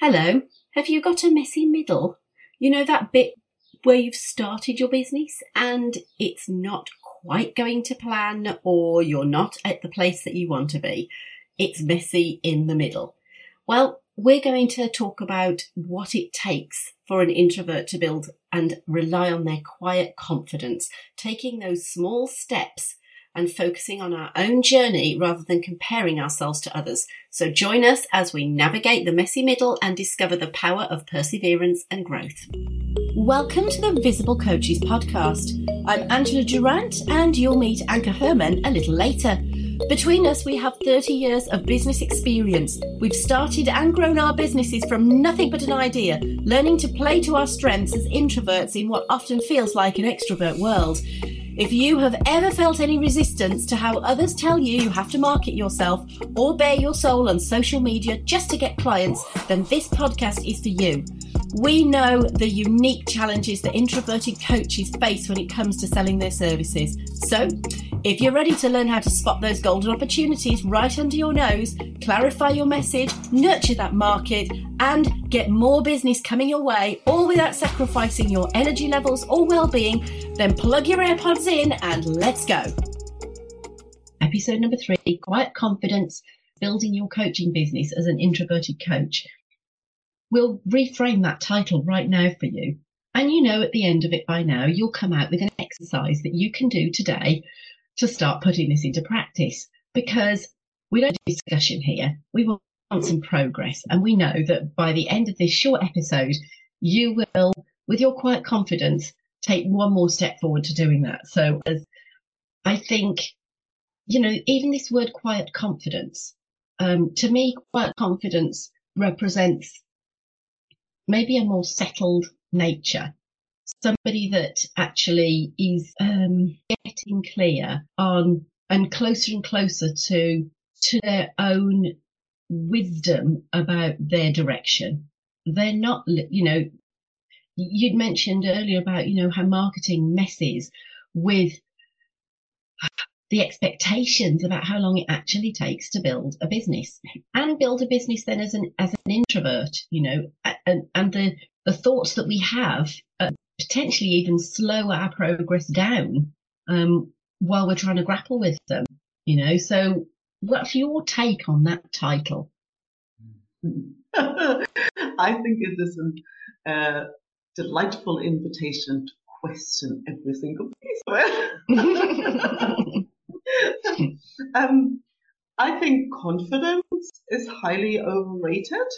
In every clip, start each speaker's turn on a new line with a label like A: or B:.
A: Hello, have you got a messy middle? You know that bit where you've started your business and it's not quite going to plan or you're not at the place that you want to be. It's messy in the middle. Well, we're going to talk about what it takes for an introvert to build and rely on their quiet confidence, taking those small steps and focusing on our own journey rather than comparing ourselves to others. So join us as we navigate the messy middle and discover the power of perseverance and growth. Welcome to the Visible Coaches podcast. I'm Angela Durant and you'll meet Anka Herman a little later. Between us, we have 30 years of business experience. We've started and grown our businesses from nothing but an idea, learning to play to our strengths as introverts in what often feels like an extrovert world. If you have ever felt any resistance to how others tell you you have to market yourself or bare your soul on social media just to get clients, then this podcast is for you. We know the unique challenges that introverted coaches face when it comes to selling their services. So, if you're ready to learn how to spot those golden opportunities right under your nose, clarify your message, nurture that market, and get more business coming your way, all without sacrificing your energy levels or well-being, then plug your AirPods in and let's go. Episode number three, quiet confidence, building your coaching business as an introverted coach. We'll reframe that title right now for you. And you know, at the end of it by now, you'll come out with an exercise that you can do today to start putting this into practice because we don't do discussion here. We want some progress. And we know that by the end of this short episode, you will, with your quiet confidence, take one more step forward to doing that. So as I think, you know, even this word quiet confidence, um, to me, quiet confidence represents maybe a more settled nature somebody that actually is um, getting clear on and closer and closer to to their own wisdom about their direction. They're not, you know, you'd mentioned earlier about, you know, how marketing messes with the expectations about how long it actually takes to build a business and build a business then as an as an introvert you know and and the the thoughts that we have potentially even slow our progress down um, while we're trying to grapple with them. You know, so what's your take on that title?
B: I think it is a uh, delightful invitation to question every single piece of it. um, I think confidence is highly overrated.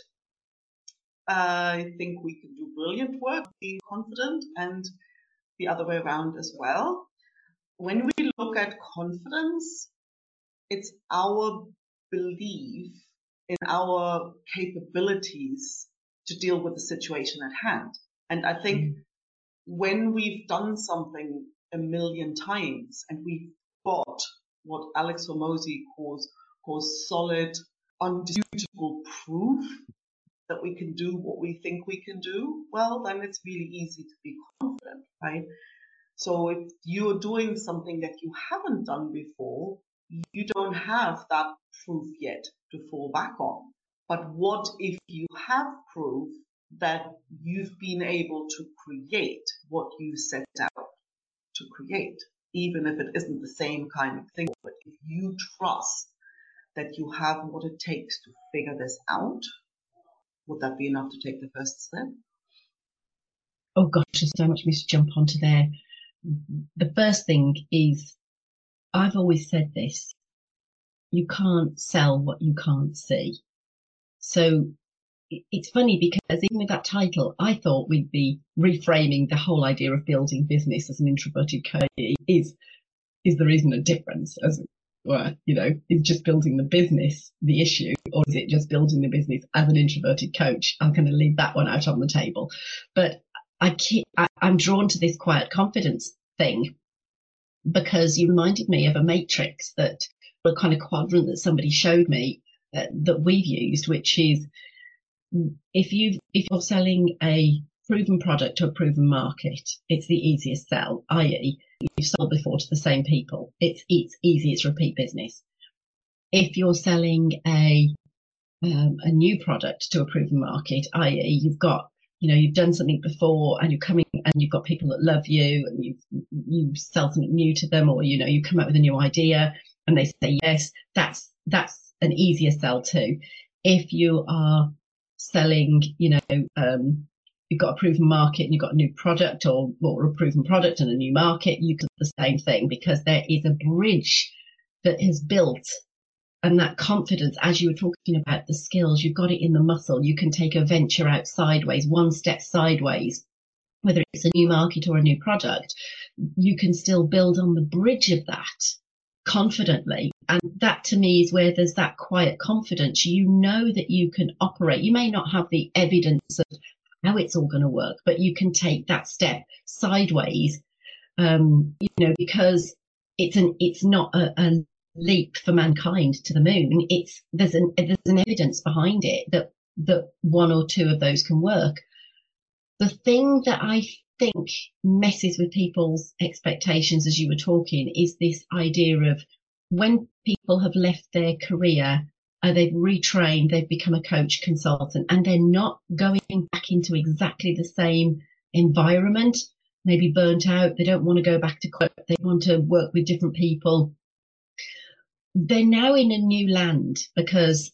B: I think we can do brilliant work being confident and the other way around as well. When we look at confidence, it's our belief in our capabilities to deal with the situation at hand. And I think mm. when we've done something a million times and we've got what Alex Hormozi calls, calls solid, undisputable proof that we can do what we think we can do, well, then it's really easy to be confident, right? So if you're doing something that you haven't done before, you don't have that proof yet to fall back on. But what if you have proof that you've been able to create what you set out to create, even if it isn't the same kind of thing, but if you trust that you have what it takes to figure this out, would that be enough to take the first step?
A: Oh gosh, there's so much me to jump onto there. The first thing is, I've always said this: you can't sell what you can't see. So it's funny because even with that title, I thought we'd be reframing the whole idea of building business as an introverted coach. Is is there isn't a difference as well, you know, is just building the business the issue, or is it just building the business as an introverted coach? I'm going to leave that one out on the table. But I keep, I, I'm drawn to this quiet confidence thing because you reminded me of a matrix that, a kind of quadrant that somebody showed me uh, that we've used, which is if you if you're selling a proven product to a proven market, it's the easiest sell, i.e., you've sold before to the same people. It's it's easy, it's repeat business. If you're selling a um, a new product to a proven market, i.e., you've got you know you've done something before and you're coming and you've got people that love you and you you sell something new to them or you know you come up with a new idea and they say yes that's that's an easier sell too if you are selling you know um, you've got a proven market and you've got a new product or, or a proven product and a new market you do the same thing because there is a bridge that is built and that confidence, as you were talking about the skills, you've got it in the muscle. You can take a venture out sideways, one step sideways, whether it's a new market or a new product. You can still build on the bridge of that confidently. And that to me is where there's that quiet confidence. You know that you can operate. You may not have the evidence of how it's all going to work, but you can take that step sideways, um, you know, because it's an, it's not a, a leap for mankind to the moon. It's there's an there's an evidence behind it that that one or two of those can work. The thing that I think messes with people's expectations as you were talking is this idea of when people have left their career uh, they've retrained, they've become a coach consultant, and they're not going back into exactly the same environment, maybe burnt out. They don't want to go back to work. They want to work with different people they're now in a new land because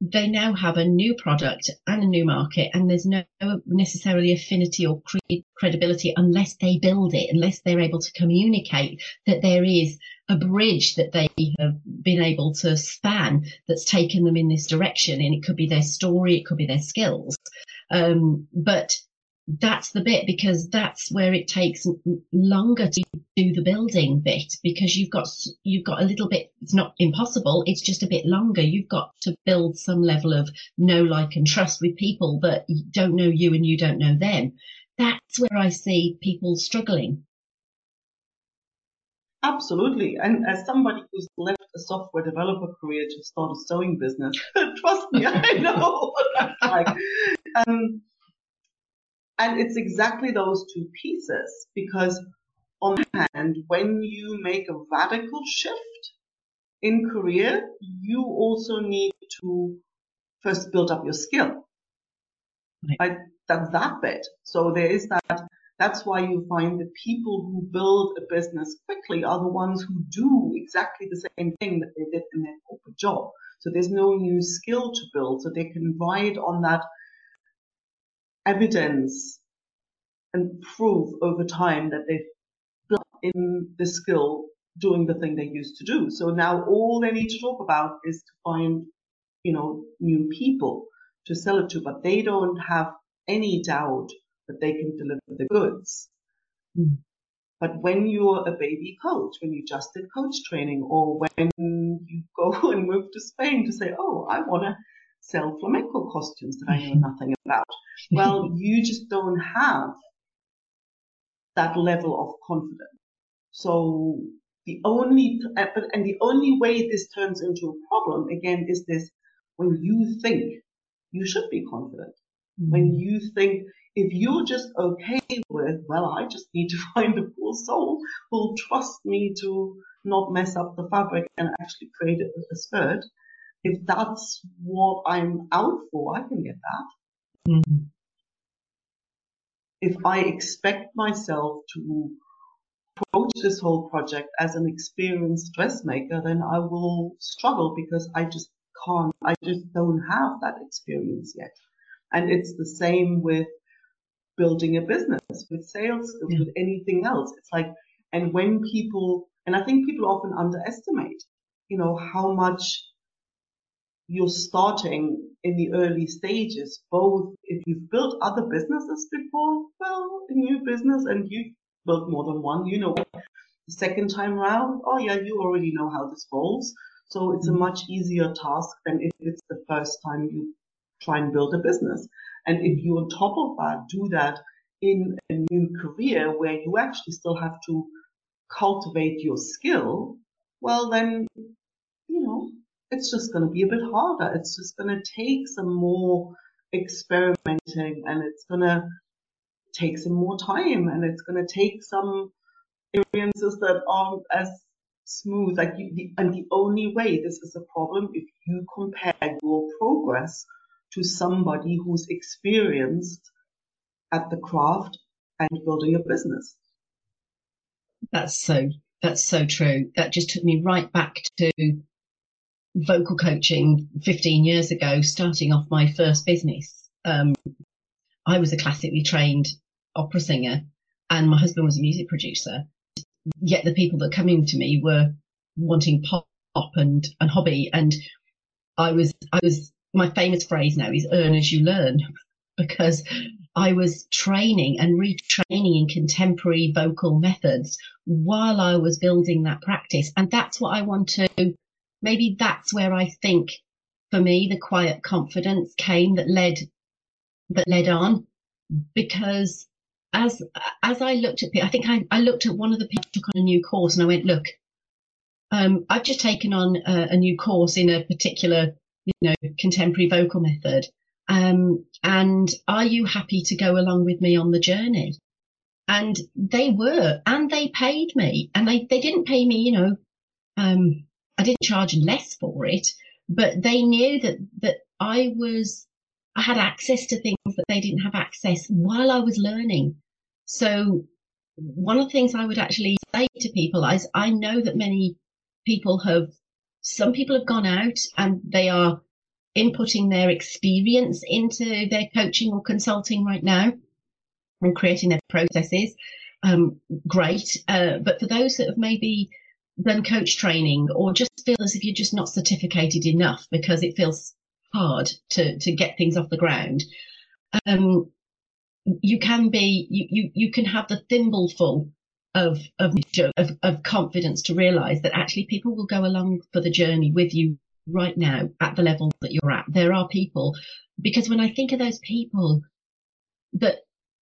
A: they now have a new product and a new market and there's no necessarily affinity or cre- credibility unless they build it unless they're able to communicate that there is a bridge that they have been able to span that's taken them in this direction and it could be their story it could be their skills. Um, but that's the bit because that's where it takes longer to do the building bit because you've got you've got a little bit it's not impossible it's just a bit longer. You've got to build some level of know like and trust with people that don't know you and you don't know them. That's where i see people struggling.
B: Absolutely. And as somebody who's left a software developer career to start a sewing business trust me i know what that's like. Um, and it's exactly those two pieces because on the hand, when you make a radical shift in career, you also need to first build up your skill. Right. I, that's that bit. So there is that. That's why you find the people who build a business quickly are the ones who do exactly the same thing that they did in their corporate job. So there's no new skill to build. So they can ride on that evidence and prove over time that they've built in the skill doing the thing they used to do. So now all they need to talk about is to find, you know, new people to sell it to, but they don't have any doubt that they can deliver the goods. Mm. But when you're a baby coach, when you just did coach training, or when you go and move to Spain to say, oh, I want to sell flamenco costumes that I know mm-hmm. nothing about. Mm-hmm. Well, you just don't have that level of confidence. So the only, uh, and the only way this turns into a problem again is this when you think you should be confident. Mm-hmm. When you think if you're just okay with, well, I just need to find a poor soul who'll trust me to not mess up the fabric and actually create a skirt. If that's what I'm out for, I can get that. Mm-hmm if I expect myself to approach this whole project as an experienced dressmaker, then I will struggle because I just can't, I just don't have that experience yet. And it's the same with building a business, with sales skills, yeah. with anything else. It's like, and when people, and I think people often underestimate, you know, how much you're starting in the early stages, both if you've built other businesses before, well, a new business and you built more than one, you know, the second time around, oh yeah, you already know how this rolls. So it's a mm-hmm. much easier task than if it's the first time you try and build a business. And if you on top of that do that in a new career where you actually still have to cultivate your skill, well then, it's just going to be a bit harder. It's just going to take some more experimenting and it's going to take some more time and it's going to take some experiences that aren't as smooth. Like you, the, and the only way this is a problem if you compare your progress to somebody who's experienced at the craft and building a business.
A: That's so that's so true. That just took me right back to vocal coaching 15 years ago, starting off my first business. Um, I was a classically trained opera singer and my husband was a music producer. Yet the people that coming to me were wanting pop and, and hobby. And I was, I was, my famous phrase now is earn as you learn because I was training and retraining in contemporary vocal methods while I was building that practice. And that's what I want to, maybe that's where I think for me, the quiet confidence came that led, that led on because as, as I looked at, I think I, I looked at one of the people took on a new course and I went, look, um, I've just taken on a, a new course in a particular, you know, contemporary vocal method. Um, and are you happy to go along with me on the journey? And they were, and they paid me, and they, they didn't pay me, you know, um, I didn't charge less for it, but they knew that, that I was, I had access to things that they didn't have access while I was learning. So one of the things I would actually say to people is I know that many people have, some people have gone out and they are inputting their experience into their coaching or consulting right now and creating their processes. Um, great. Uh, but for those that have maybe done coach training or just feel as if you're just not certificated enough because it feels hard to, to get things off the ground, um, you can be, you, you, you can have the thimbleful of, of, of, of confidence to realize that actually people will go along for the journey with you right now at the level that you're at. There are people, because when I think of those people that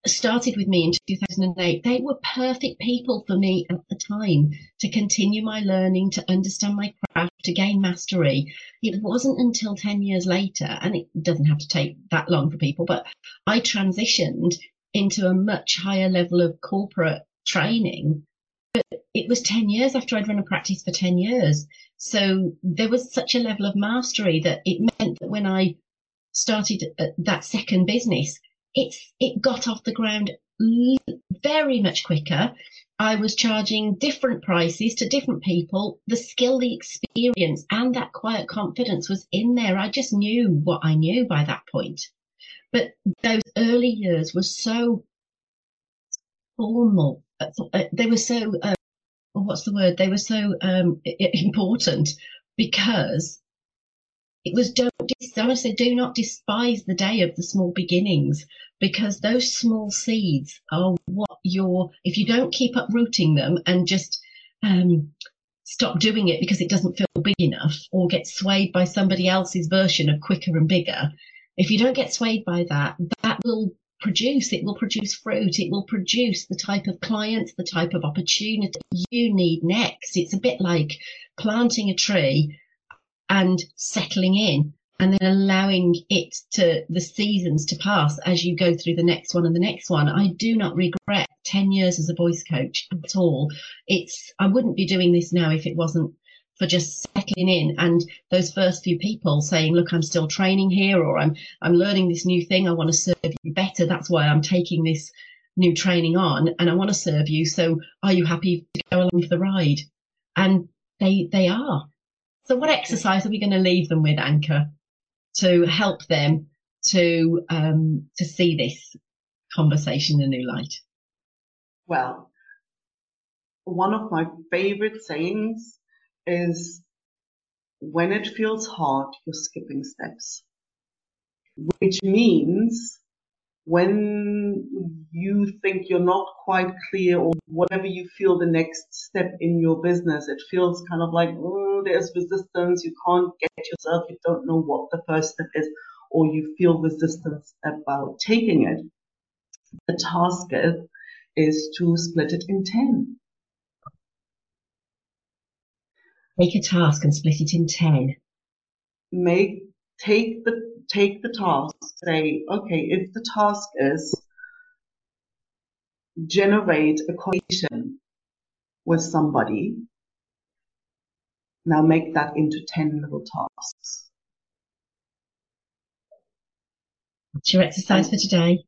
A: started with me in 2008, they were perfect people for me at the time to continue my learning, to understand my craft, to gain mastery. It wasn't until 10 years later, and it doesn't have to take that long for people, but I transitioned into a much higher level of corporate training. But it was 10 years after I'd run a practice for 10 years. So there was such a level of mastery that it meant that when I started uh, that second business, it's, it got off the ground very much quicker. I was charging different prices to different people. The skill, the experience and that quiet confidence was in there. I just knew what I knew by that point. But those early years were so formal. Uh, uh, they were so uh, what's the word? They were so um, important because it was don't I say do not despise the day of the small beginnings because those small seeds are what you're if you don't keep uprooting them and just um, stop doing it because it doesn't feel big enough or get swayed by somebody else's version of quicker and bigger if you don't get swayed by that that will produce. It will produce fruit. It will produce the type of clients, the type of opportunity you need next. It's a bit like planting a tree and settling in and then allowing it to the seasons to pass as you go through the next one and the next one. I do not regret 10 years as a voice coach at all. It's, I wouldn't be doing this now if it wasn't for just settling in and those first few people saying, look, I'm still training here or I'm, I'm learning this new thing. I want to serve you better. That's why I'm taking this new training on and I want to serve you. So are you happy to go along for the ride? And they, they are. So what exercise are we going to leave them with, Anka, to help them to, um, to see this conversation in a new light?
B: Well, one of my favorite sayings is when it feels hard, you're skipping steps, which means when you think you're not quite clear or whatever you feel the next step in your business, it feels kind of like, oh, there's resistance. You can't get yourself. You don't know what the first step is, or you feel resistance about taking it. The task is, is to split it in 10.
A: Make a task and split it in 10.
B: Make, take the, take the task, say, okay, if the task is generate a conversation with somebody,
C: Now make that into 10 little tasks.
A: What's your exercise for today?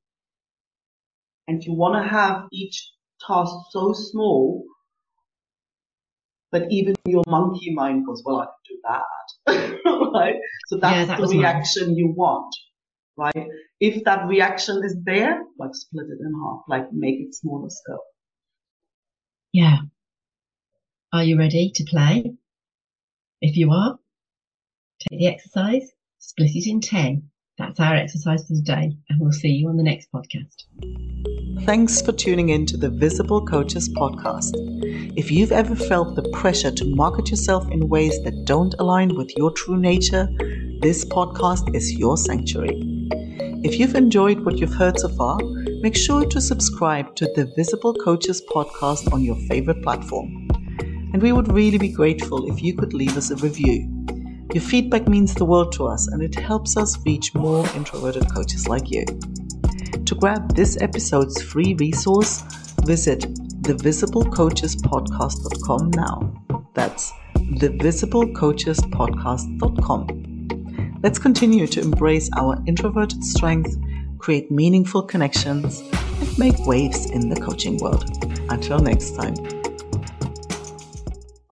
C: And you want to have each task so small that even your monkey mind goes, well, I can do that. right? So that's
A: Yeah, that
C: the
A: mine.
C: reaction you want. Right? If that reaction is there, like split it in half, like make it smaller still.
A: Yeah. Are you ready to play? If you are, take the exercise, split it in 10. That's our exercise for the day, and we'll see you on the next podcast.
B: Thanks for tuning in to the Visible Coaches podcast. If you've ever felt the pressure to market yourself in ways that don't align with your true nature, this podcast is your sanctuary. If you've enjoyed what you've heard so far, make sure to subscribe to the Visible Coaches podcast on your favorite platform. And we would really be grateful if you could leave us a review. Your feedback means the world to us and it helps us reach more introverted coaches like you. To grab this episode's free resource, visit thevisiblecoachespodcast.com now. That's thevisiblecoachespodcast.com. Let's continue to embrace our introverted strength, create meaningful connections, and make waves in the coaching world. Until next time.